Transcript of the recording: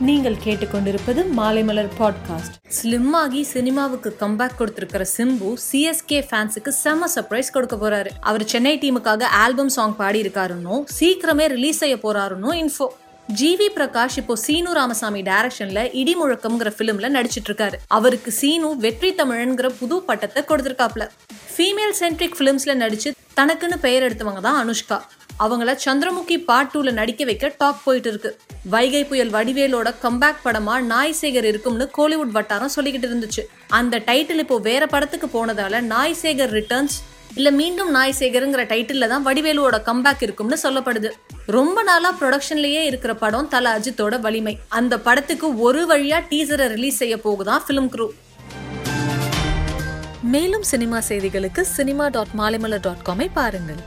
நீங்கள் கேட்டுக்கொண்டிருப்பது Maalaimalar podcast slim ஆகி சினிமாவுக்கு கம்பேக் கொடுத்திருக்கிற சிம்பு சிஎஸ்கே ஃபேன்ஸுக்கு செம சர்ப்ரைஸ் கொடுக்க போறாரு. அவர் சென்னை டீமுக்காக ஆல்பம் சாங் பாடி இருக்காருன்னு சீக்கிரமே ரிலீஸ் செய்ய போறாருன்னு இன்ஃபோ ஜிவி பிரகாஷ் இப்போ சீனு ராமசாமி டைரக்ஷன்ல இடி முழக்கம்ங்கிற பிலிம்ல நடிச்சிட்டு இருக்காரு அவருக்கு சீனு வெற்றி தமிழன்கிற புது பட்டத்தை கொடுத்திருக்காப்ல ஃபீமேல் சென்ட்ரிக் ஃபிலிம்ஸில் நடிச்சு தனக்குன்னு பெயர் எடுத்தவங்க தான் அனுஷ்கா. அவங்கள சந்திரமுகி பார்ட் டூல நடிக்க வைக்க டாக் போயிட்டு இருக்கு. வைகை புயல் வடிவேலோட கம்பேக் படமா நாய் சேகர் இருக்கும்னு கோலிவுட் வட்டாரம் சொல்லிக்கிட்டு இருந்துச்சு. அந்த டைட்டில் இப்போ வேற படத்துக்கு போனதால நாய் சேகர் ரிட்டர்ன்ஸ் இல்ல மீண்டும் நாய் சேகருங்கிற டைட்டில் தான் வடிவேலுவோட கம்பேக் இருக்கும்னு சொல்லப்படுது. ரொம்ப நாளா ப்ரொடக்ஷன்லயே இருக்கிற படம் தல அஜித்தோட வலிமை. அந்த படத்துக்கு ஒரு வழியா டீசரை ரிலீஸ் செய்ய போகுதான் ஃபிலிம் குரூ மேலும் சினிமா செய்திகளுக்கு சினிமா டாட் மாலைமலர் டாட் காமை பாருங்கள்.